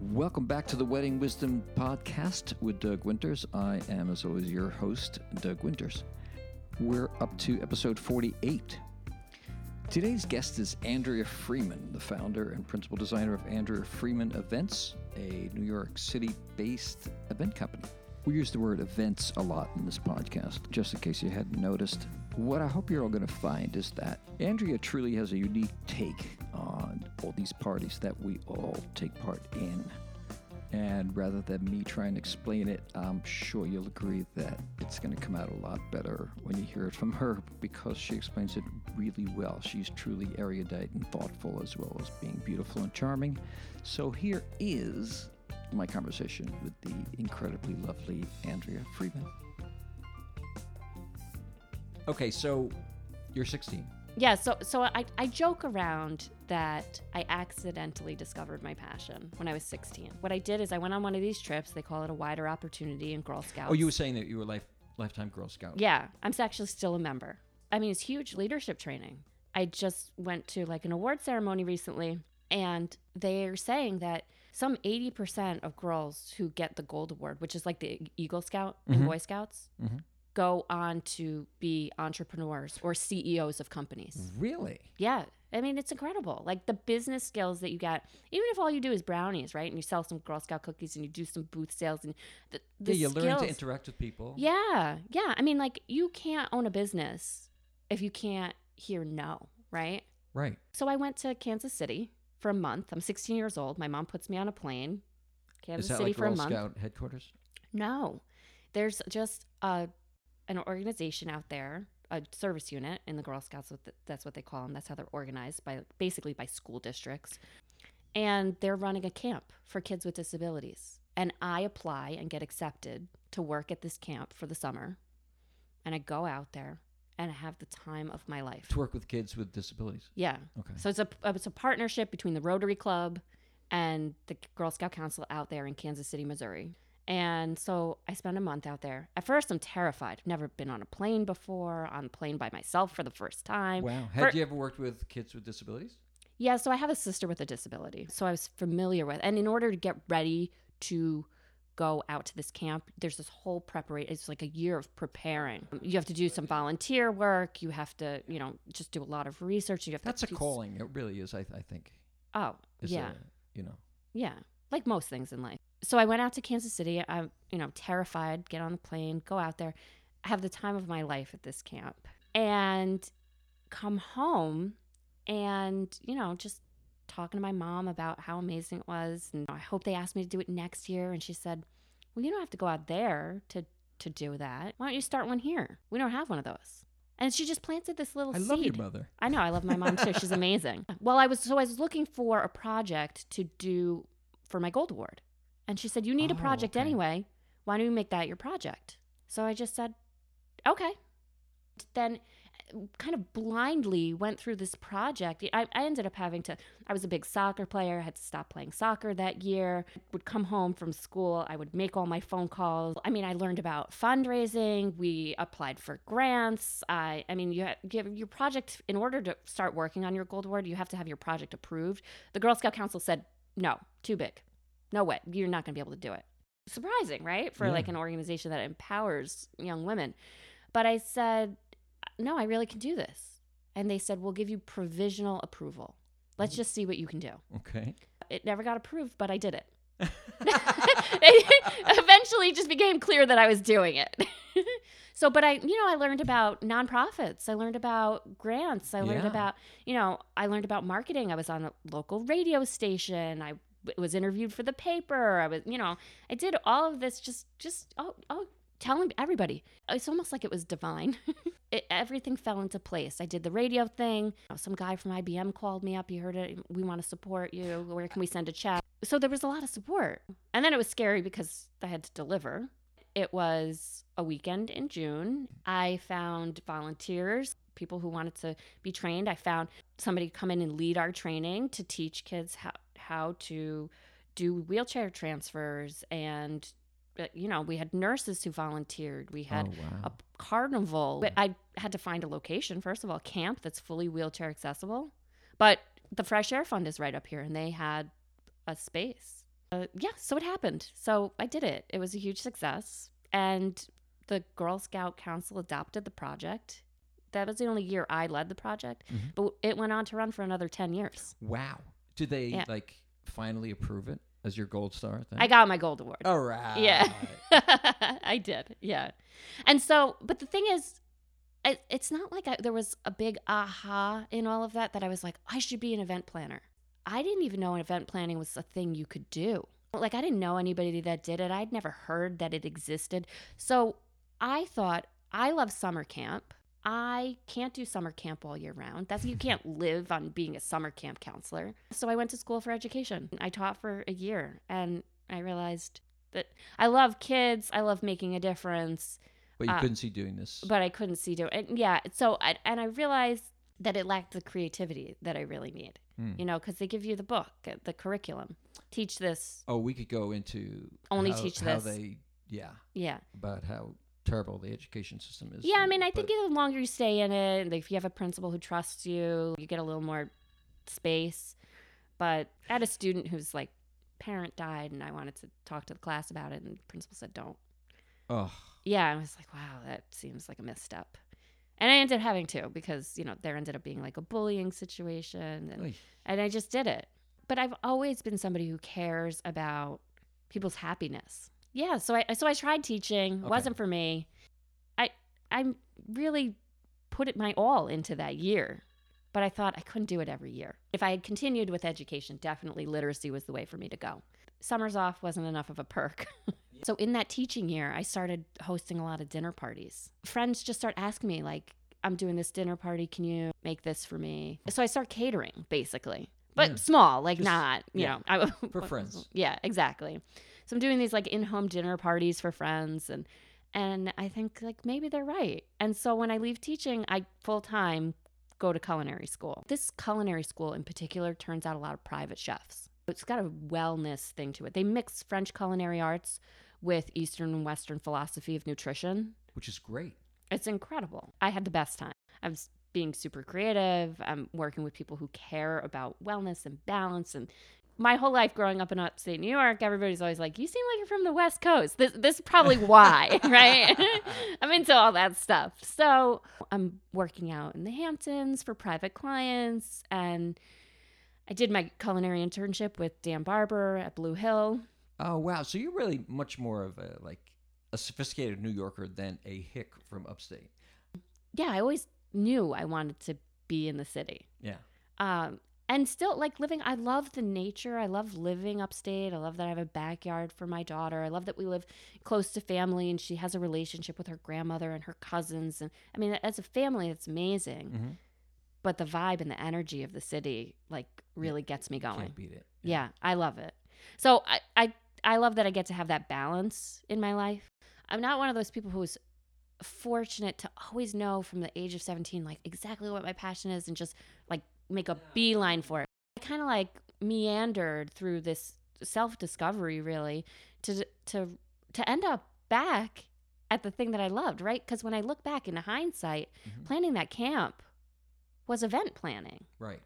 Welcome back to the Wedding Wisdom Podcast with Doug Winters. I am, as always, your host, Doug Winters. We're up to episode 48. Today's guest is Andrea Freeman, the founder and principal designer of Andrea Freeman Events, a New York City based event company. We use the word events a lot in this podcast, just in case you hadn't noticed. What I hope you're all going to find is that Andrea truly has a unique take these parties that we all take part in. And rather than me trying to explain it, I'm sure you'll agree that it's going to come out a lot better when you hear it from her because she explains it really well. She's truly erudite and thoughtful as well as being beautiful and charming. So here is my conversation with the incredibly lovely Andrea Freeman. Okay, so you're 16. Yeah, so so I, I joke around that I accidentally discovered my passion when I was 16. What I did is I went on one of these trips. They call it a wider opportunity in Girl Scouts. Oh, you were saying that you were life lifetime Girl Scout. Yeah, I'm actually still a member. I mean, it's huge leadership training. I just went to like an award ceremony recently, and they're saying that some 80% of girls who get the gold award, which is like the Eagle Scout and Mhm. Boy Scouts, Mhm. Go on to be entrepreneurs or CEOs of companies. Really? Yeah. I mean, it's incredible. Like the business skills that you get, even if all you do is brownies, right? And you sell some Girl Scout cookies and you do some booth sales and the, the yeah, you skills. learn to interact with people. Yeah. Yeah. I mean, like you can't own a business if you can't hear no, right? Right. So I went to Kansas City for a month. I'm 16 years old. My mom puts me on a plane. Kansas City like for Girl a month. Scout headquarters? No, there's just a an organization out there, a service unit in the Girl Scouts, that's what they call them. That's how they're organized by basically by school districts, and they're running a camp for kids with disabilities. And I apply and get accepted to work at this camp for the summer, and I go out there and I have the time of my life. To work with kids with disabilities. Yeah. Okay. So it's a it's a partnership between the Rotary Club and the Girl Scout Council out there in Kansas City, Missouri. And so I spent a month out there. At first, I'm terrified. I've never been on a plane before, on a plane by myself for the first time. Wow. Had For- you ever worked with kids with disabilities? Yeah, so I have a sister with a disability. So I was familiar with. And in order to get ready to go out to this camp, there's this whole preparation. It's like a year of preparing. You have to do some volunteer work. You have to, you know, just do a lot of research. You have That's to a do calling. It really is. I, I think. Oh, Is yeah. A, you know. Yeah, like most things in life. So I went out to Kansas City. I'm, you know, terrified. Get on the plane, go out there, have the time of my life at this camp, and come home, and you know, just talking to my mom about how amazing it was, and I hope they asked me to do it next year. And she said, "Well, you don't have to go out there to to do that. Why don't you start one here? We don't have one of those." And she just planted this little I seed. I love your mother. I know. I love my mom too. She's amazing. Well, I was so I was looking for a project to do for my gold award, and she said, "You need a Oh, project okay. anyway. Why don't you make that your project?" So I just said, "Okay." Then, uh, kind of blindly went through this project. I, I ended up having to. I was a big soccer player. I had to stop playing soccer that year. Would come home from school. I would make all my phone calls. I mean, I learned about fundraising. We applied for grants. I, I mean, you have your project in order to start working on your gold award. You have to have your project approved. The Girl Scout Council said no, too big. No way, you're not going to be able to do it. Surprising, right? For Yeah. like an organization that empowers young women. But I said, no, I really can do this. And they said, we'll give you provisional approval. Let's mm. just see what you can do. Okay. It never got approved, but I did it. it eventually just became clear that I was doing it. so, but I, you know, I learned about nonprofits. I learned about grants. I learned Yeah. about, you know, I learned about marketing. I was on a local radio station. I was interviewed for the paper. I was, you know, I did all of this just, just, oh, oh, telling everybody. It's almost like it was divine. it, everything fell into place. I did the radio thing. Some guy from IBM called me up. He heard it. We want to support you. Where can we send a check? So there was a lot of support. And then it was scary because I had to deliver. It was a weekend in June. I found volunteers, people who wanted to be trained. I found somebody come in and lead our training to teach kids how, how to do wheelchair transfers and uh, you know we had nurses who volunteered we had oh wow. a carnival. But I had to find a location, first of all, camp that's fully wheelchair accessible. But the Fresh Air Fund is right up here, and they had a space. Uh, yeah, so it happened. So I did it. It was a huge success. And the Girl Scout Council adopted the project. That was the only year I led the project, Mhm. but it went on to run for another 10 years. Wow. Did they Yeah. like finally approve it as your gold star thing? I got my gold award. All right. Yeah. I did. Yeah. And so, but the thing is, it, it's not like I, there was a big aha in all of that that I was like, I should be an event planner. I didn't even know event planning was a thing you could do. Like, I didn't know anybody that did it. I'd never heard that it existed. So I thought, I love summer camp. I can't do summer camp all year round. That's you can't live on being a summer camp counselor. So I went to school for education. I taught for a year and I realized that I love kids. I love making a difference, But you Uh, couldn't see doing this. but I couldn't see doing it. Yeah. So, I, and I realized that it lacked the creativity that I really need, Hmm. you know, because they give you the book, uh, the curriculum. Teach this. Oh, we could go into Only how, teach how this. they yeah Yeah. about how terrible the education system is. Yeah. I mean, I think the longer you stay in it, and if you have a principal who trusts you, you get a little more space. But I had a student whose like parent died, and I wanted to talk to the class about it, and the principal said, don't. Oh, yeah, I was like, wow, that seems like a misstep. And I ended up having to because, you know, there ended up being like a bullying situation and, oy. and I just did it. But I've always been somebody who cares about people's happiness. Yeah, so I so I tried teaching. Okay. wasn't for me. I I really put it my all into that year. But I thought I couldn't do it every year. If I had continued with education, definitely literacy was the way for me to go. Summers off wasn't enough of a perk. So in that teaching year, I started hosting a lot of dinner parties. Friends just start asking me like, "I'm doing this dinner party. Can you make this for me?" So I start catering basically, but Yeah. small, like Just- not, you yeah. know, I, For friends. Yeah, exactly. So I'm doing these like in-home dinner parties for friends and and I think like maybe they're right. And so when I leave teaching, I full time go to culinary school. This culinary school in particular turns out a lot of private chefs. It's got a wellness thing to it. They mix French culinary arts with Eastern and Western philosophy of nutrition. which is great. It's incredible. I had the best time. I was being super creative. I'm working with people who care about wellness and balance. And my whole life growing up in upstate New York, everybody's always like, "You seem like you're from the West Coast." This this is probably why, right? I'm into all that stuff. So I'm working out in the Hamptons for private clients, and I did my culinary internship with Dan Barber at Blue Hill. Oh wow! So you're really much more of a like a sophisticated New Yorker than a hick from upstate. Yeah, I always knew I wanted to be in the city. Yeah. um and still like living i love the nature. I love living upstate. I love that i have a backyard for my daughter. I love that we live close to family and she has a relationship with her grandmother and her cousins. And i mean as a family it's amazing. Mm-hmm. but the vibe and the energy of the city like really gets me going Can't beat it. yeah. I love it. So I, I i love that i get to have that balance in my life. I'm not one of those people who's fortunate to always know from the age of 17 like exactly what my passion is and just like make a beeline for it i kind of like meandered through this self-discovery really to to to end up back at the thing that i loved right because when i look back in hindsight Mhm. planning that camp was event planning Right.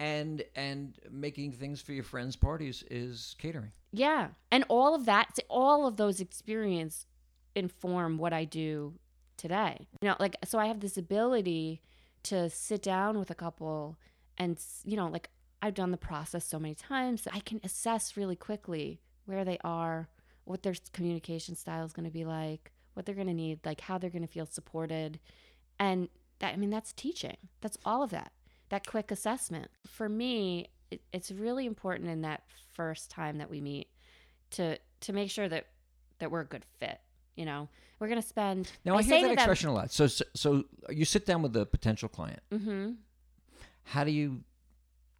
And and making things for your friends' parties is catering. Yeah. And all of that, all of those experience inform what I do today. You know, like, so I have this ability to sit down with a couple and, you know, like I've done the process so many times that I can assess really quickly where they are, what their communication style is going to be like, what they're going to need, like how they're going to feel supported. And that, I mean, that's teaching. That's all of that, that quick assessment. For me, it, it's really important in that first time that we meet to to make sure that that we're a good fit. You know, we're gonna spend. Now I, say hear that to them- expression a lot. So, so so you sit down with a potential client. Mhm. How do you?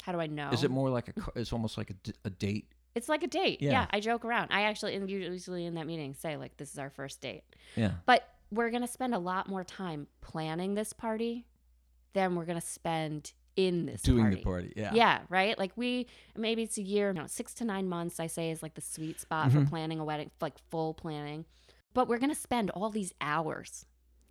How do I know? Is it more like a? It's almost like a date. It's like a date. Yeah. Yeah. I joke around. I actually, and usually in that meeting, say like, "This is our first date," Yeah. but we're gonna spend a lot more time planning this party than we're gonna spend in this Doing party. the party. Yeah. Yeah, right. Like we maybe it's a year, no, six to nine months. I say is like the sweet spot Mhm. for planning a wedding, like full planning. But we're gonna spend all these hours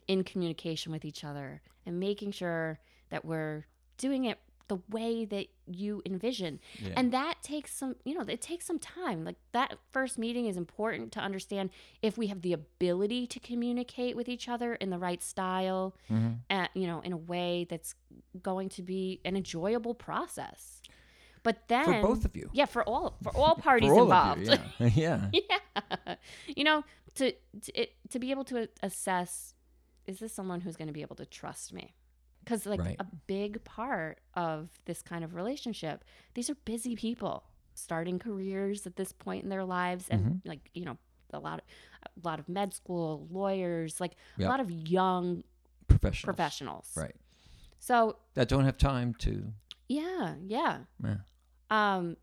in communication with each other and making sure that we're doing it the way that you envision. Yeah. And that takes some, you know, it takes some time. Like that first meeting is important to understand if we have the ability to communicate with each other in the right style, Mhm. at, you know, in a way that's going to be an enjoyable process. But then for both of you. yeah, for all for all parties for all involved. Of you, yeah. yeah. yeah. You know, to to, it, to be able to assess is this someone who's going to be able to trust me? Cuz like Right. a big part of this kind of relationship, these are busy people starting careers at this point in their lives and Mm-hmm. like, you know, a lot of a lot of med school, lawyers, like Yep. a lot of young Professionals. professionals. Right. So, That don't have time to. yeah, yeah. Yeah. Um,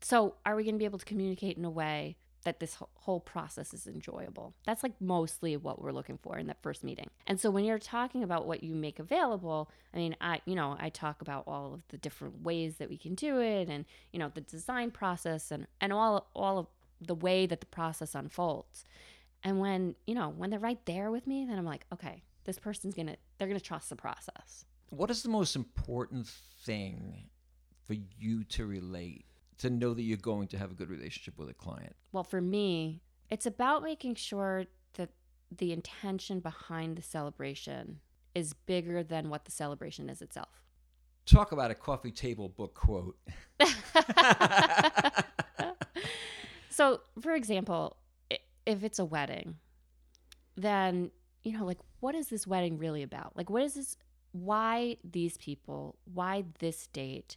so are we going to be able to communicate in a way that this whole process is enjoyable? That's like mostly what we're looking for in that first meeting. And so when you're talking about what you make available, I mean, I, you know, I talk about all of the different ways that we can do it and, you know, the design process and, and all, all of the way that the process unfolds. And when, you know, when they're right there with me, then I'm like, okay, this person's going to, they're going to trust the process. What is the most important thing for you to relate to know that you're going to have a good relationship with a client? Well, for me, it's about making sure that the intention behind the celebration is bigger than what the celebration is itself. Talk about a coffee table book quote. so, for example, if it's a wedding, then, you know, like, what is this wedding really about? Like, what is this? Why these people? Why this date?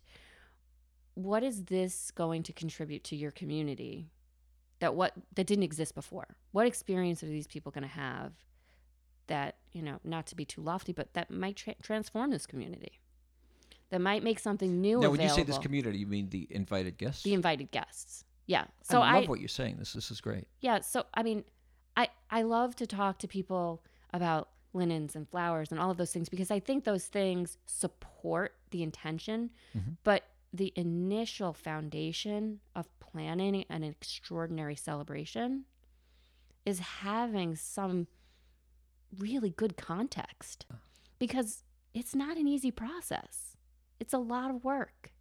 What is this going to contribute to your community that what that didn't exist before? What experience are these people going to have that, you know, not to be too lofty, but that might tra- transform this community? That might make something new now, when available. you say this community, you mean the invited guests? the invited guests. Yeah. So I I, love what you're saying. This this is great. yeah, so I mean, I I love to talk to people about linens and flowers and all of those things because I think those things support the intention, Mhm. but the initial foundation of planning an extraordinary celebration is having some really good context because it's not an easy process. It's a lot of work.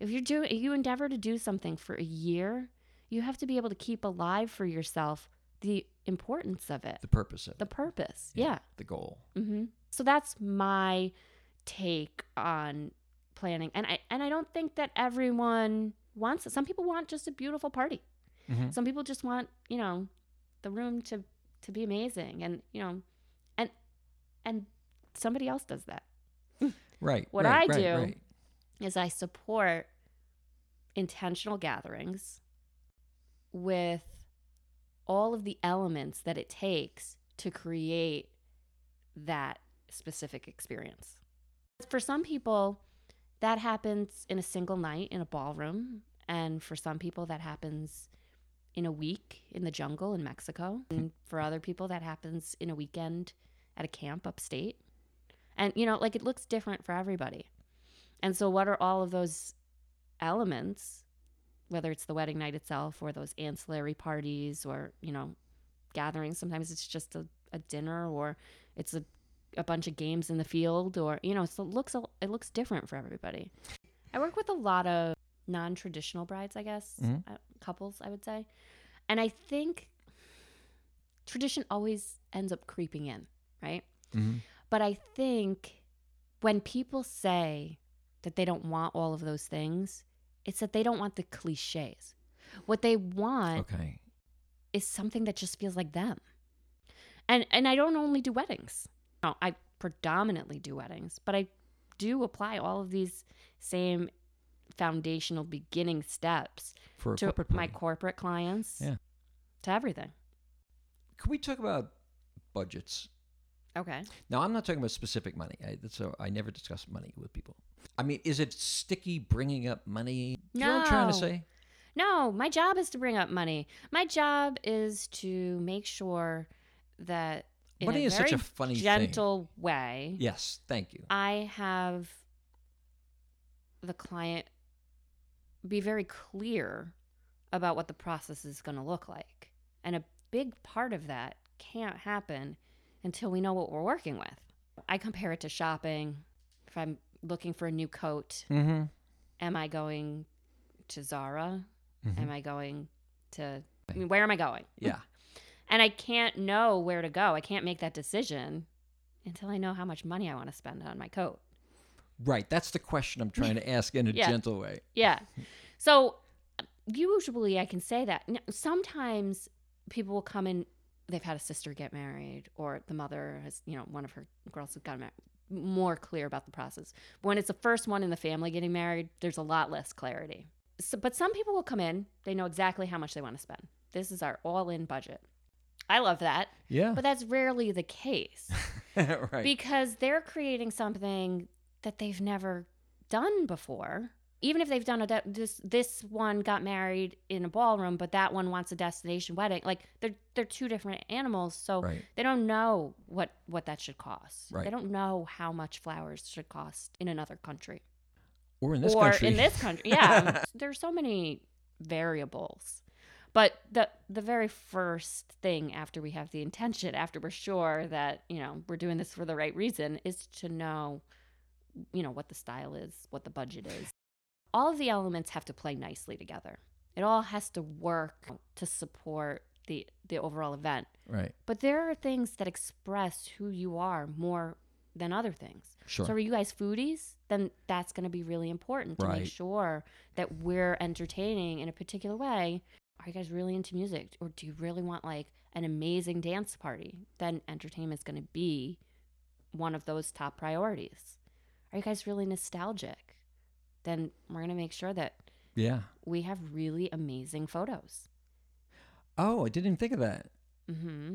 If you're doing you endeavor to do something for a year, you have to be able to keep alive for yourself the importance of it, The purpose of the it, purpose. Yeah. Yeah. the goal. hmm So that's my take on planning, and I and I don't think that everyone wants it. Some people want just a beautiful party. Mhm. Some people just want you know the room to to be amazing, and you know, and and somebody else does that. Right. What right, I right, do- right. is I support intentional gatherings with all of the elements that it takes to create that specific experience. For some people, that happens in a single night in a ballroom, and for some people, that happens in a week in the jungle in Mexico, hmm. and for other people, that happens in a weekend at a camp upstate. And you know, like it looks different for everybody. And so, what are all of those elements, whether it's the wedding night itself or those ancillary parties or, you know, gatherings? Sometimes it's just a, a dinner or it's a, a bunch of games in the field or, you know, so it looks, it looks different for everybody. I work with a lot of non traditional brides, I guess, Mhm. uh, couples, I would say. And I think tradition always ends up creeping in, right? Mhm. But I think when people say that they don't want all of those things, it's that they don't want the cliches. What they want Okay. is something that just feels like them. And and I don't only do weddings. No, I predominantly do weddings, but I do apply all of these same foundational beginning steps For to corporate my corporate clients. Yeah. To everything. Can we talk about budgets? Okay. Now, I'm not talking about specific money. I, so I never discuss money with people. I mean, is it sticky bringing up money? Do you know what I'm trying to say? No, my job is to bring up money. My job is to make sure that in Money a is such a funny thing. gentle way, Yes, thank you. I have the client be very clear about what the process is going to look like. And a big part of that can't happen until we know what we're working with. I compare it to shopping. If I'm looking for a new coat. Mm-hmm. Am I going to Zara? Mhm. Am I going to I mean, where am I going? Yeah. And I can't know where to go. I can't make that decision until I know how much money I want to spend on my coat. Right. That's the question I'm trying to ask in a Yeah. gentle way. Yeah. So usually I can say that. Now, Sometimes people will come in, they've had a sister get married, or the mother has, you know, one of her girls has gotten married. More clear about the process. But when it's the first one in the family getting married, there's a lot less clarity. So, but some people will come in, they know exactly how much they want to spend. This is our all in budget. I love that, Yeah. but that's rarely the case right. because they're creating something that they've never done before. Even if they've done a de- this this one got married in a ballroom, but that one wants a destination wedding. Like they're they're two different animals, so right. they don't know what what that should cost. Right. They don't know how much flowers should cost in another country Or in this or country. in this country. Yeah, there's so many variables. But the the very first thing after we have the intention, after we're sure that you know we're doing this for the right reason, is to know, you know, what the style is, what the budget is. All of the elements have to play nicely together. It all has to work to support the the overall event. right. But there are things that express who you are more than other things. Sure. So are you guys foodies? Then that's going to be really important to Right. make sure that we're entertaining in a particular way. Are you guys really into music or do you really want like an amazing dance party? Then entertainment is going to be one of those top priorities. Are you guys really nostalgic? Then we're going to make sure that yeah. we have really amazing photos. Oh, I didn't think of that. mm-hmm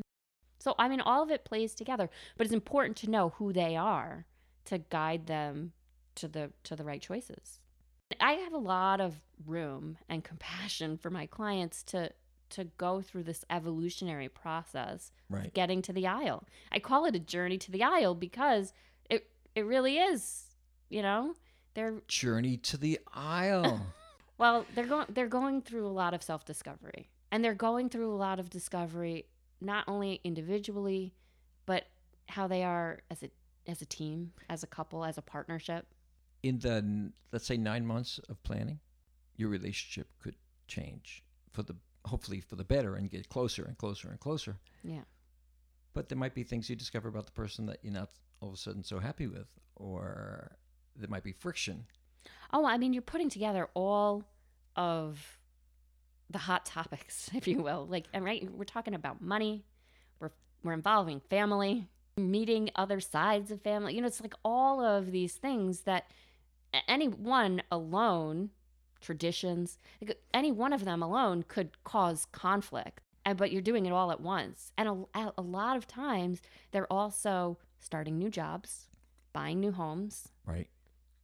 So, I mean, all of it plays together, but it's important to know who they are to guide them to the to the right choices. I have a lot of room and compassion for my clients to to go through this evolutionary process Right. of getting to the aisle. I call it a journey to the aisle because it it really is, you know. They're Journey to the aisle. well, they're going they're going through a lot of self-discovery. And they're going through a lot of discovery not only individually, but how they are as a as a team, as a couple, as a partnership. In the let's say nine months of planning, your relationship could change for the hopefully for the better and get closer and closer and closer. Yeah. But there might be things you discover about the person that you're not all of a sudden so happy with, or there might be friction. Oh, I mean, you're putting together all of the hot topics, if you will. Like, and right, we're talking about money. We're we're involving family, meeting other sides of family. You know, it's like all of these things that any one alone, traditions, any one of them alone could cause conflict. And but you're doing it all at once. And a, a lot of times, they're also starting new jobs, buying new homes. Right.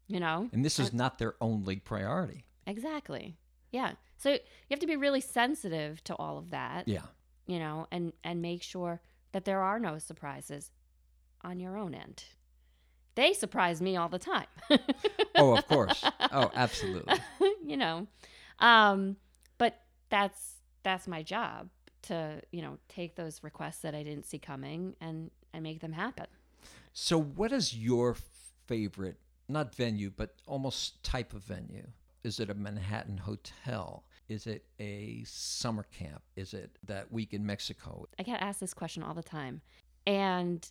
You know, And this is not their only priority. Exactly. Yeah. So you have to be really sensitive to all of that, Yeah. you know, and and make sure that there are no surprises on your own end. They surprise me all the time. Oh, of course. Oh, absolutely. you know. Um but that's that's my job to, you know, take those requests that I didn't see coming and and make them happen. So, what is your favorite, not venue, but almost type of venue? Is it a Manhattan hotel? Is it a summer camp? Is it that week in Mexico? I get asked this question all the time. And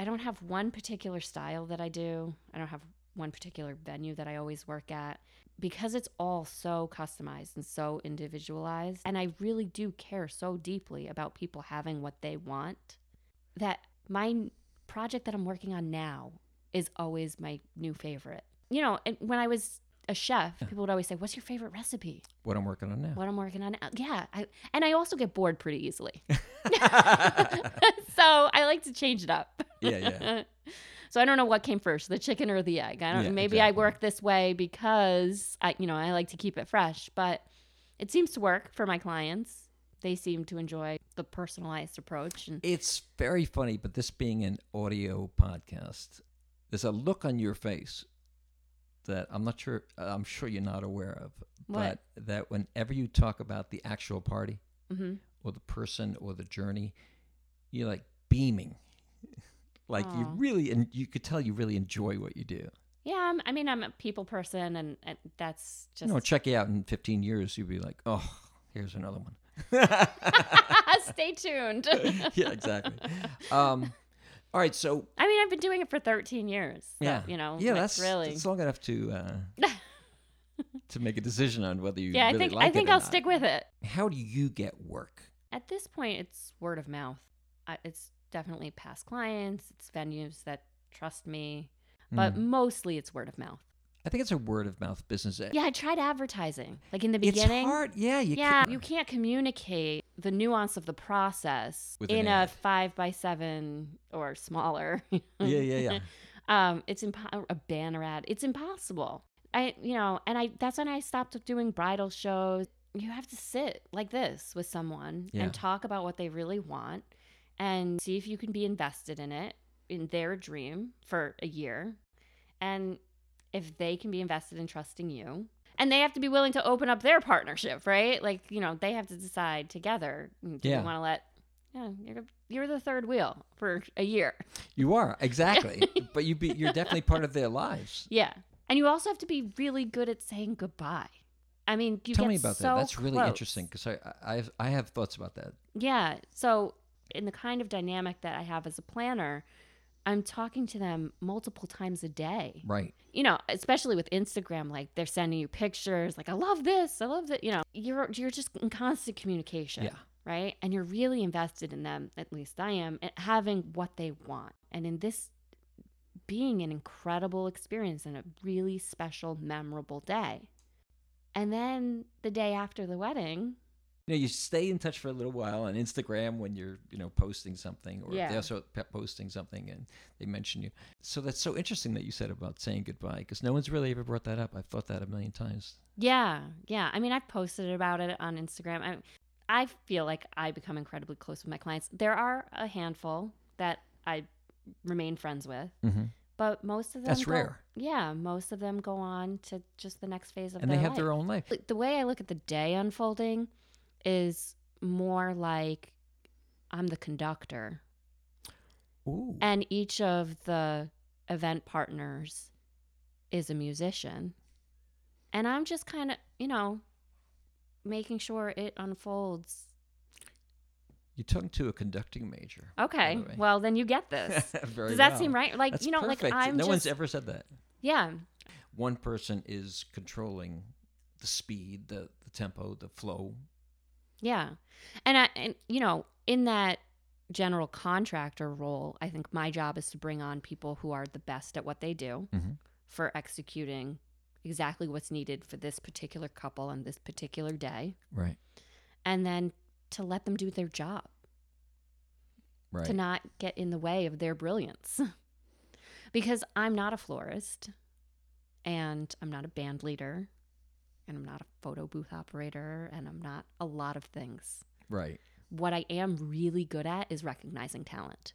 I don't have one particular style that I do. I don't have one particular venue that I always work at because it's all so customized and so individualized. And I really do care so deeply about people having what they want that my project that I'm working on now is always my new favorite. You know, and when I was a chef, people would always say, What's your favorite recipe? What I'm working on now. What I'm working on. now." Yeah. I, and I also get bored pretty easily. so I like to change it up. Yeah, yeah. so I don't know what came first, the chicken or the egg. I don't. Yeah, maybe I work this way because I, you know, I like to keep it fresh. But it seems to work for my clients. They seem to enjoy the personalized approach. And It's very funny, but this being an audio podcast, there's a look on your face that I'm not sure, I'm sure you're not aware of. What? But that whenever you talk about the actual party hmm or the person or the journey, you're like beaming. like you Aw. really, and you could tell you really enjoy what you do. Yeah, I'm, I mean, I'm a people person, and, and that's just. You know, check you out in 15 years. you'd be like, oh, here's another one. Stay tuned. yeah, exactly. Um, all right, so I mean, I've been doing it for 13 years. so, yeah, you know, yeah, that's really. that's long enough to uh, to make a decision on whether you yeah, I really think like I think I'll not. stick with it. How do you get work? At this point, it's word of mouth. It's definitely past clients. It's venues that trust me, but Mm. mostly it's word of mouth. I think it's a word of mouth business. Yeah, I tried advertising. Like in the beginning. it's hard. Yeah, you yeah, can't- you can't communicate the nuance of the process With in a five by seven or smaller. yeah, yeah, yeah. um, it's impo- a banner ad. It's impossible. I, you know, and I that's when I stopped doing bridal shows. You have to sit like this with someone Yeah. and talk about what they really want and see if you can be invested in it in their dream for a year and if they can be invested in trusting you and they have to be willing to open up their partnership right like you know they have to decide together mm, do Yeah. you want to let yeah you're, you're the third wheel for a year You are exactly, but you be you're definitely part of their lives. yeah and you also have to be really good at saying goodbye i mean you Tell me about so that. That's really close. interesting because I, I I have thoughts about that. Yeah. So, in the kind of dynamic that I have as a planner, I'm talking to them multiple times a day. Right. You know, especially with Instagram, like they're sending you pictures, like I love this, I love that. You know, you're you're just in constant communication, Yeah. right? And you're really invested in them. At least I am, having what they want, and in this being an incredible experience and a really special, memorable day. And then the day after the wedding, You know, you stay in touch for a little while on Instagram when you're, you know, posting something, or Yeah. they also posting something and they mention you. So that's so interesting that you said about saying goodbye because no one's really ever brought that up. I've thought that a million times. Yeah, yeah. I mean, I've posted about it on Instagram. I, I feel like I become incredibly close with my clients. There are a handful that I remain friends with, Mm-hmm. but most of them That's go- rare. Yeah, most of them go on to just the next phase of And their they have life. their own life. The way I look at the day unfolding is more like I'm the conductor, Ooh. and each of the event partners is a musician. And I'm just kind of, you know, making sure it unfolds. You talking to a conducting major. Okay, the well, then you get this. Does that well. seem right? Like, That's you know, perfect. like I'm no one's ever said that. yeah, One person is controlling the speed, the, the tempo, the flow. Yeah. And I, and you know, in that general contractor role, I think my job is to bring on people who are the best at what they do Mhm. for executing exactly what's needed for this particular couple on this particular day, Right. and then to let them do their job. Right. to not get in the way of their brilliance. because I'm not a florist and I'm not a band leader and I'm not a photo booth operator and I'm not a lot of things. right. What I am really good at is recognizing talent.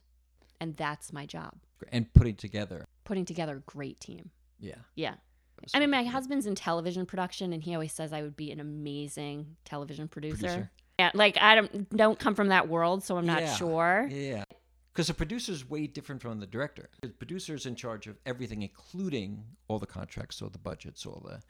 And that's my job. And putting together. Putting together a great team. Yeah. Yeah. I mean, my husband's in television production and he always says I would be an amazing television producer. Producer. Yeah, like I don't don't come from that world, so I'm not Yeah. sure. Yeah. Because the producer's way different from the director. The producer's in charge of everything, including all the contracts, all the budgets, all the.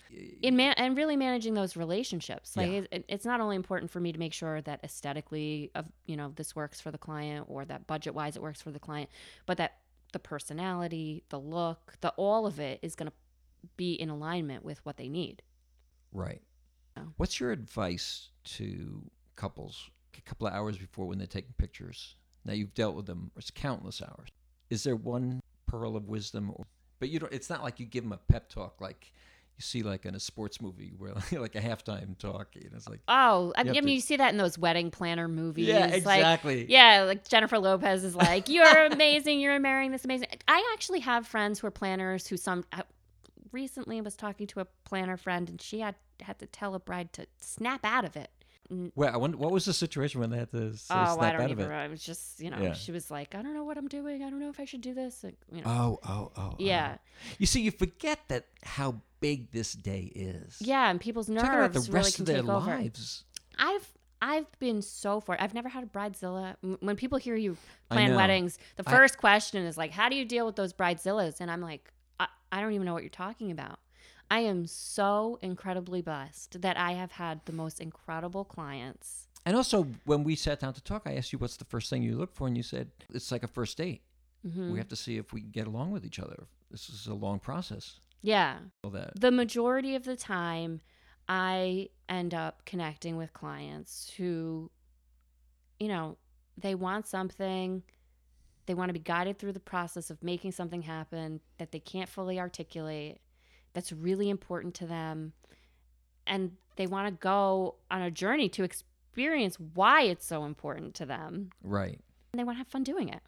in man- and really managing those relationships like Yeah. it, it's not only important for me to make sure that aesthetically of you know this works for the client or that budget wise it works for the client but that the personality the look the all of it is going to be in alignment with what they need Right. What's your advice to couples a couple of hours before when they're taking pictures? Now you've dealt with them it's countless hours. Is there one pearl of wisdom? Or, but you don't. It's not like you give them a pep talk like you see like in a sports movie where like a halftime talk. You know, it's like oh i, I mean to- you see that in those wedding planner movies yeah, like exactly. yeah like jennifer lopez is like you're amazing you're marrying this amazing i actually have friends who are planners who some uh, recently was talking to a planner friend and she had had to tell a bride to snap out of it Well, I wonder, what was the situation when they had to say, uh, oh snap i don't out even of it? remember it was just you know Yeah. she was like i don't know what i'm doing i don't know if i should do this like, you know Oh, oh, oh. oh. yeah You see, you forget that how big this day is. yeah and people's nerves Talk about the really rest can of their take over lives. i've I've been so far. I've never had a bridezilla. When people hear you plan weddings, the I- first question is like, "How do you deal with those bridezillas?" And I'm like, I, I don't even know what you're talking about. I am so incredibly blessed that I have had the most incredible clients. And also, when we sat down to talk, I asked you what's the first thing you look for, and you said it's like a first date. Mhm. We have to see if we can get along with each other. This is a long process. Yeah. All that. The majority of the time, I end up connecting with clients who, you know, they want something, they want to be guided through the process of making something happen that they can't fully articulate, that's really important to them. And they want to go on a journey to experience why it's so important to them. Right. And they want to have fun doing it.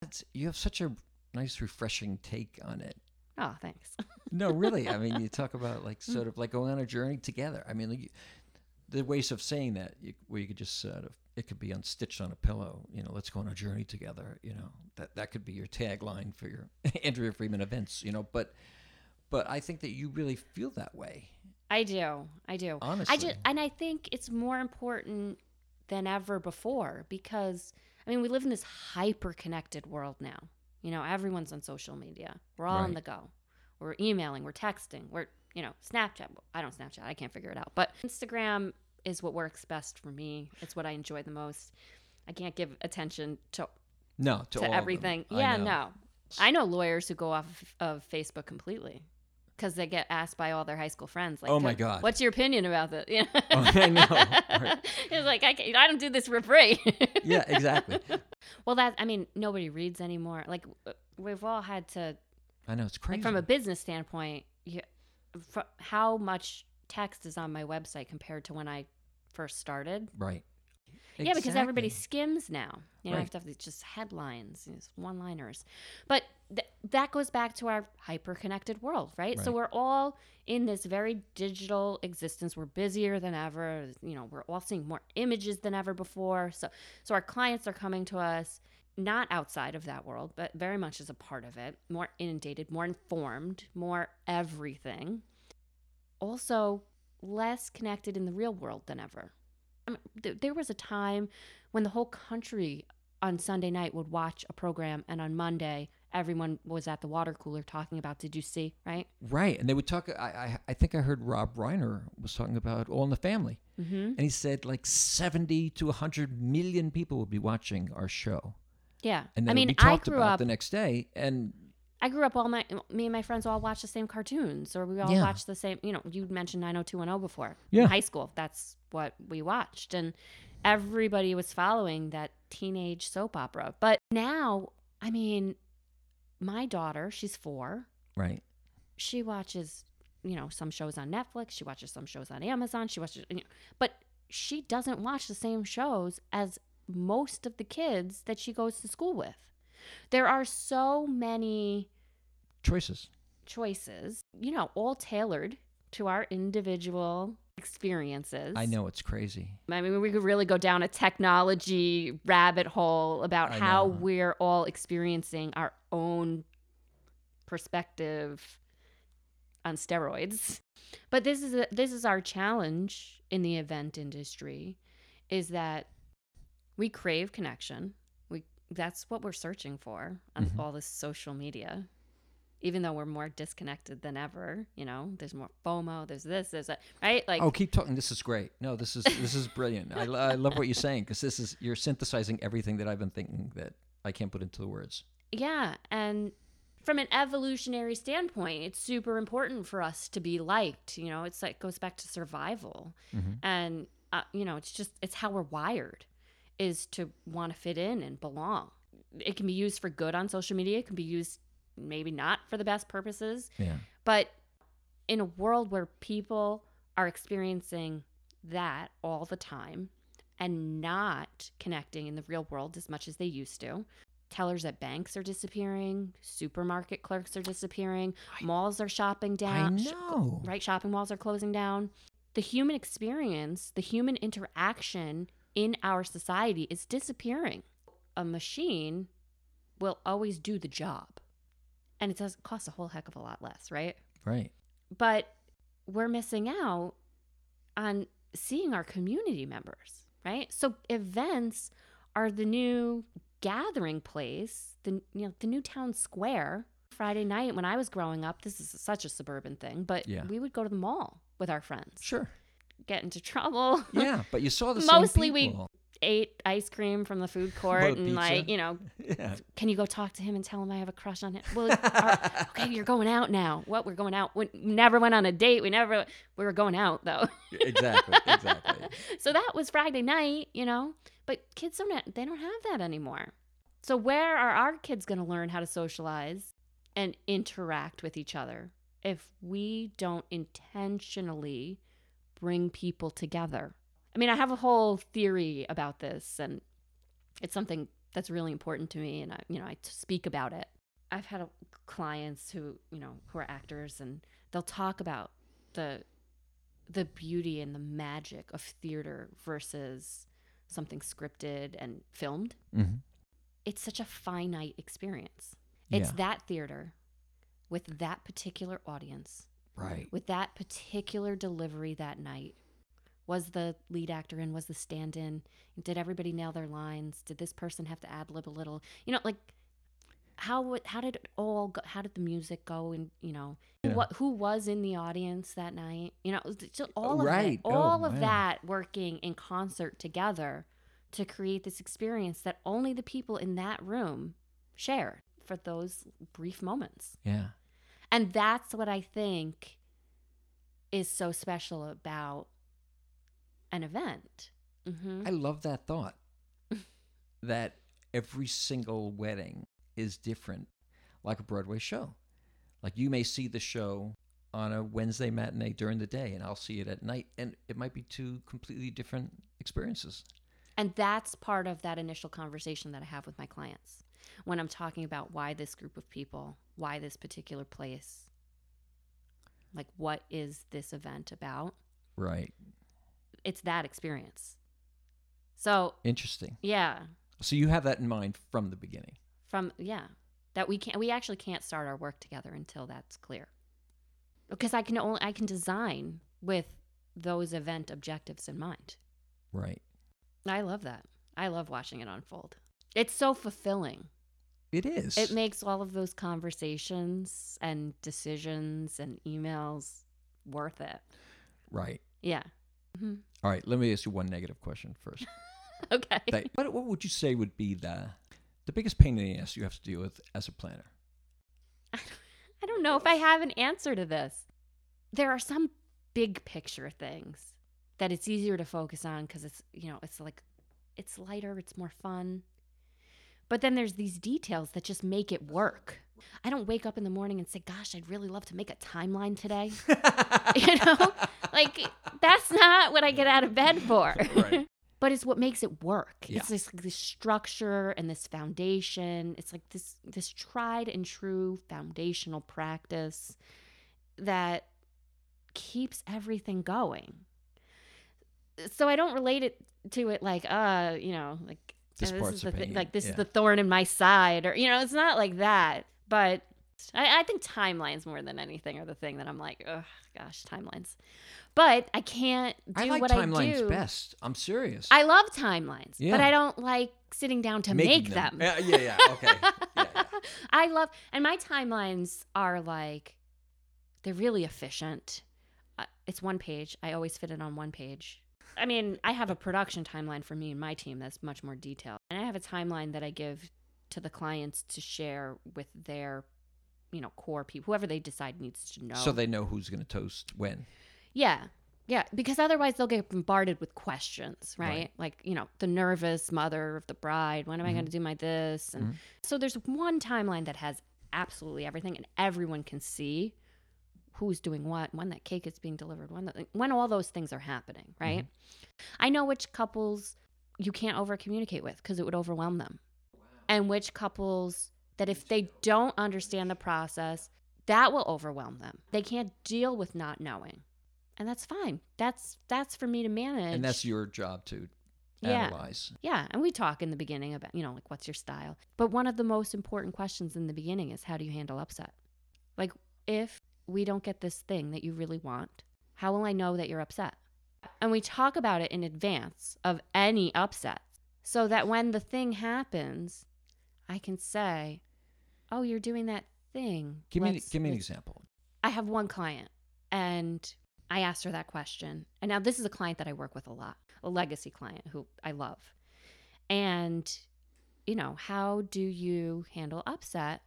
It's, you have such a nice, refreshing take on it. Oh, thanks. No, really. I mean, you talk about like mm. sort of like going on a journey together. I mean, like, the ways of saying that, you, where you could just sort of, it could be unstitched on a pillow. You know, let's go on a journey together. You know, that that could be your tagline for your Andrea Freeman events. You know, but but I think that you really feel that way. I do. I do. Honestly, I just and I think it's more important than ever before because I mean we live in this hyper connected world now. You know, everyone's on social media. We're all on the go. We're emailing, we're texting, we're you know, Snapchat. I don't Snapchat, I can't figure it out. But Instagram is what works best for me. It's what I enjoy the most. I can't give attention to no to, to all of them. everything. Yeah, no. I know lawyers who go off of Facebook completely because they get asked by all their high school friends, like, Oh my God. what's your opinion about this?" You know? Oh, I know. Right. it's like I, can't, I don't do this for free. Yeah, exactly. well, that I mean, nobody reads anymore. Like we've all had to, I know it's crazy. like from a business standpoint, you, how much text is on my website compared to when I first started? right. Yeah, because everybody skims now. You know, Right. have to have these just headlines, these one-liners. But th- that goes back to our hyper-connected world, right? So we're all in this very digital existence. We're busier than ever. You know, we're all seeing more images than ever before. So, so our clients are coming to us not outside of that world, but very much as a part of it. More inundated, more informed, more everything. Also, less connected in the real world than ever. I mean, th- there was a time when the whole country on Sunday night would watch a program, and on Monday, everyone was at the water cooler talking about Did you see? Right? Right, and they would talk. I, I I think I heard Rob Reiner was talking about All in the Family, Mm-hmm. and he said like seventy to hundred million people would be watching our show, Yeah. and then I mean, be I talked grew about up. the next day. And I grew up all my me and my friends all watched the same cartoons, or we all Yeah. watched the same. You know, you mentioned 90210 before. Yeah. In high school, that's what we watched, and everybody was following that teenage soap opera. But now, I mean, my daughter, she's four. right, she watches you know some shows on netflix she watches some shows on amazon she watches you know, but she doesn't watch the same shows as most of the kids that she goes to school with there are so many choices. choices you know all tailored to our individual experiences I know it's crazy. I mean, we could really go down a technology rabbit hole about I how know. we're all experiencing our own perspective on steroids. But this is a, this is our challenge in the event industry is that we crave connection. That's what we're searching for on Mhm. all this social media. Even though we're more disconnected than ever, you know, there's more FOMO, there's this, there's that, right? Like oh, keep talking. This is great. No, this is this is brilliant. I, I love what you're saying because this is you're synthesizing everything that I've been thinking that I can't put into the words. Yeah, and from an evolutionary standpoint, it's super important for us to be liked. You know, it's like goes back to survival, Mhm. and uh, you know, it's just it's how we're wired, is to want to fit in and belong. It can be used for good on social media. It can be used maybe not for the best purposes, Yeah, but in a world where people are experiencing that all the time and not connecting in the real world as much as they used to, tellers at banks are disappearing, supermarket clerks are disappearing, malls are shopping I down. sh- know. right? Shopping malls are closing down. The human experience, the human interaction in our society is disappearing. A machine will always do the job. And it does cost a whole heck of a lot less, right? Right. But we're missing out on seeing our community members, right? So events are the new gathering place, the you know, the new town square Friday night when I was growing up, this is such a suburban thing, but Yeah. we would go to the mall with our friends, Sure. Get into trouble. Yeah, but you saw the Mostly we- Ate ice cream from the food court and pizza. like, you know, Yeah. can you go talk to him and tell him I have a crush on him? Well, are- okay, you're going out now. What? We're going out. We never went on a date. We never. We were going out though. exactly. Exactly. so that was Friday night, you know. But kids don't. They don't have that anymore. So where are our kids going to learn how to socialize and interact with each other if we don't intentionally bring people together? I mean, I have a whole theory about this, and it's something that's really important to me, and I, you know, I speak about it. I've had a, clients who, you know, who are actors, and they'll talk about the the beauty and the magic of theater versus something scripted and filmed. hmm It's such a finite experience. It's Yeah. that theater with that particular audience, Right. with that particular delivery that night. Was the lead actor in? Was the stand in? Did everybody nail their lines? Did this person have to ad lib a little? You know, like how how did it all go? How did the music go? And you know, Yeah. what who was in the audience that night? You know, all of right. it, Oh, all of wow. that working in concert together to create this experience that only the people in that room share for those brief moments. Yeah. And that's what I think is so special about an event. hmm I love that thought. that every single wedding is different, like a Broadway show. Like you may see the show on a Wednesday matinee during the day, and I'll see it at night, and it might be two completely different experiences. And that's part of that initial conversation that I have with my clients when I'm talking about why this group of people, why this particular place. Like, what is this event about? Right. It's that experience. So, Interesting. yeah, So you have that in mind from the beginning. from, yeah, that we can't, we actually can't start our work together until that's clear. Because I can only, I can design with those event objectives in mind. Right. I love that. I love watching it unfold. It's so fulfilling. It is. It makes all of those conversations and decisions and emails worth it. right. Yeah. hmm All right. Let me ask you one negative question first. Okay. that, what, what would you say would be the the biggest pain in the ass you have to deal with as a planner? I don't know if I have an answer to this. There are some big picture things that it's easier to focus on because it's, you know, it's like, it's lighter, it's more fun. But then there's these details that just make it work. I don't wake up in the morning and say, gosh, I'd really love to make a timeline today. you know like that's not what i get out of bed for Right. but it's what makes it work Yeah. it's this, this structure and this foundation it's like this this tried and true foundational practice that keeps everything going so i don't relate it to it like uh you know like This this part's is the like this yeah. is the thorn in my side or you know it's not like that but I, I think timelines more than anything are the thing that I'm like, oh gosh, timelines. But I can't do I like what timelines I do. best. I'm serious. I love timelines, Yeah. but I don't like sitting down to Making make them. Yeah, yeah, yeah. Okay. Yeah, yeah. I love, and my timelines are like, they're really efficient. Uh, It's one page. I always fit it on one page. I mean, I have a production timeline for me and my team that's much more detailed. And I have a timeline that I give to the clients to share with their, you know, core people, whoever they decide needs to know. So they know who's going to toast when. Yeah. Yeah, because otherwise they'll get bombarded with questions, right? Right. Like, you know, the nervous mother of the bride, when am I Mhm. going to do my this? And Mhm. so there's one timeline that has absolutely everything and everyone can see who's doing what, when that cake is being delivered, when the, when all those things are happening, right? Mm-hmm. I know which couples you can't over communicate with because it would overwhelm them. And which couples that if they don't understand the process, that will overwhelm them. They can't deal with not knowing. And that's fine. That's that's for me to manage. And that's your job to Yeah. analyze. Yeah, and we talk in the beginning about, you know, like what's your style. But one of the most important questions in the beginning is how do you handle upset? Like if we don't get this thing that you really want, how will I know that you're upset? And we talk about it in advance of any upset so that when the thing happens, I can say, "Oh, you're doing that thing. Give me let's- give me an example. I have one client and I asked her that question. And now this is a client that I work with a lot, a legacy client who I love. And you know, how do you handle upset?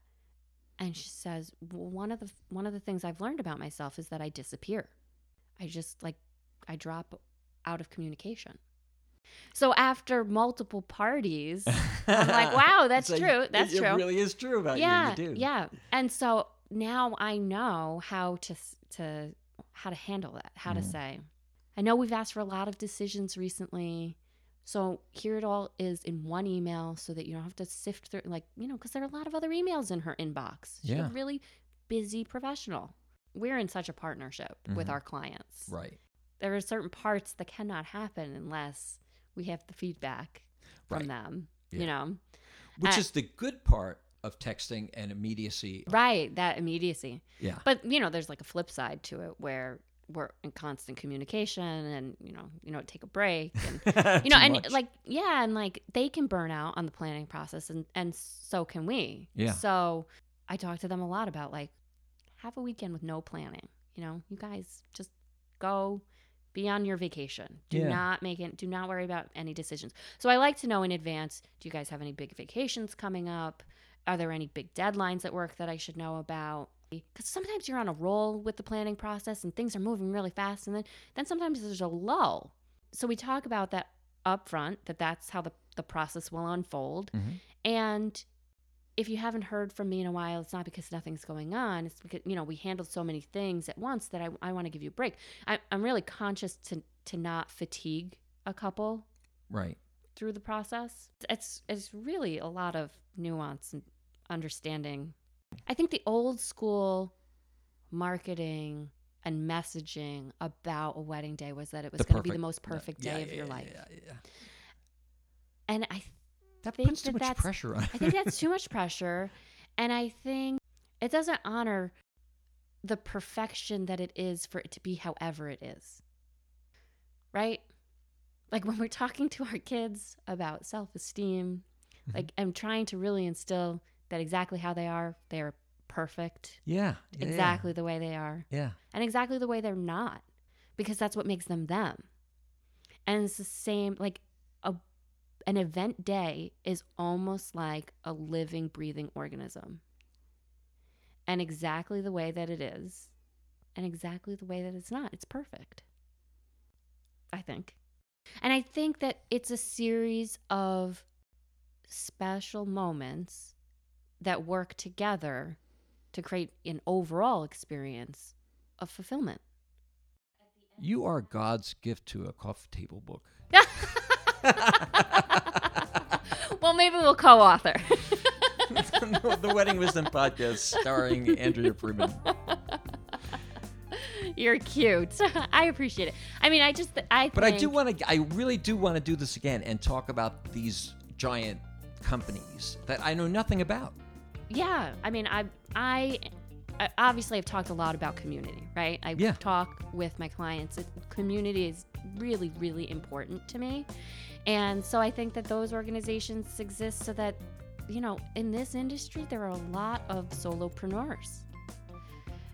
And she says, well, one of the one of the things I've learned about myself is that I disappear. I just like I drop out of communication. So after multiple parties, I'm like, wow, that's So true. it- That's it, true. really is true about yeah, you. You do. yeah. And so now I know how to to how to handle that. How to Mhm. say, I know we've asked for a lot of decisions recently. So here it all is in one email, so that you don't have to sift through, like you know, because there are a lot of other emails in her inbox. She's Yeah. a really busy professional. We're in such a partnership with Mhm. our clients. Right. There are certain parts that cannot happen unless we have the feedback from Right. them. Yeah. You know, Which Uh, is the good part of texting and immediacy. right? That immediacy. Yeah. But you know, there's like a flip side to it where we're in constant communication, and you know, you know, take a break, and you know, and much. like yeah, and like they can burn out on the planning process, and and so can we. Yeah. So I talk to them a lot about like have a weekend with no planning. You know, you guys just go be on your vacation. Do Yeah. not make it. Do not worry about any decisions. So I like to know in advance. Do you guys have any big vacations coming up? Are there any big deadlines at work that I should know about? Because sometimes you're on a roll with the planning process and things are moving really fast, and then then sometimes there's a lull. So we talk about that upfront. That that's how the the process will unfold. Mhm. And if you haven't heard from me in a while, it's not because nothing's going on. It's because, you know, we handled so many things at once that I, I want to give you a break. I, I'm really conscious to, to not fatigue a couple Right. through the process. It's, it's really a lot of nuance and understanding. I think the old school marketing and messaging about a wedding day was that it was going to be the most perfect Yeah, day yeah, of your life. Yeah, yeah. And I That think puts too that much pressure on. I think that's too much pressure. And I think it doesn't honor the perfection that it is for it to be however it is. Right? Like when we're talking to our kids about self esteem, Mhm. like I'm trying to really instill that exactly how they are, they are perfect, yeah, yeah, exactly the way they are, Yeah. and exactly the way they're not, because that's what makes them them. And it's the same, like a an event day is almost like a living, breathing organism. And exactly the way that it is, and exactly the way that it's not, it's perfect. I think. And I think that it's a series of special moments that work together to create an overall experience of fulfillment. You are God's gift to a coffee table book. well, maybe we'll co-author. the Wedding Wisdom Podcast starring Andrea Freeman. You're cute. I appreciate it. I mean, I just I But I do want to, I really do want to do this again and talk about these giant companies that I know nothing about. Yeah, I mean, I, I, I obviously have talked a lot about community, right? I Yeah. talk with my clients. Community is really, really important to me, and so I think that those organizations exist so that, you know, in this industry there are a lot of solopreneurs,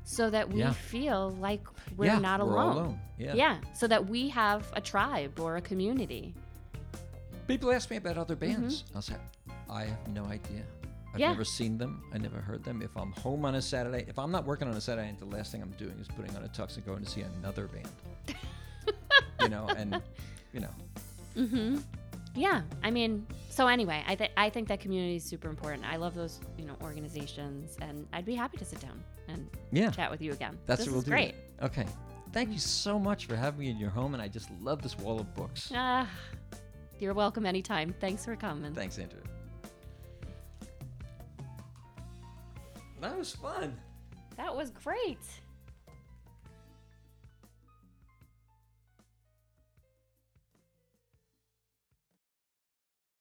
so that we Yeah. feel like we're yeah, not we're all alone. alone. Yeah. Yeah, so that we have a tribe or a community. People ask me about other bands. Mm-hmm. I'll say, I have no idea. I've Yeah. never seen them. I never heard them. If I'm home on a Saturday, if I'm not working on a Saturday, the last thing I'm doing is putting on a tux and going to see another band. you know, and you know, Mm-hmm. Yeah, I mean, so anyway, I think I think that community is super important. I love those, you know, organizations, and I'd be happy to sit down and yeah, chat with you again. that's this what we'll do. great. Okay. Thank you so much for having me in your home, and I just love this wall of books. Ah, you're welcome anytime. Thanks for coming. Thanks, Andrew. That was fun. That was great.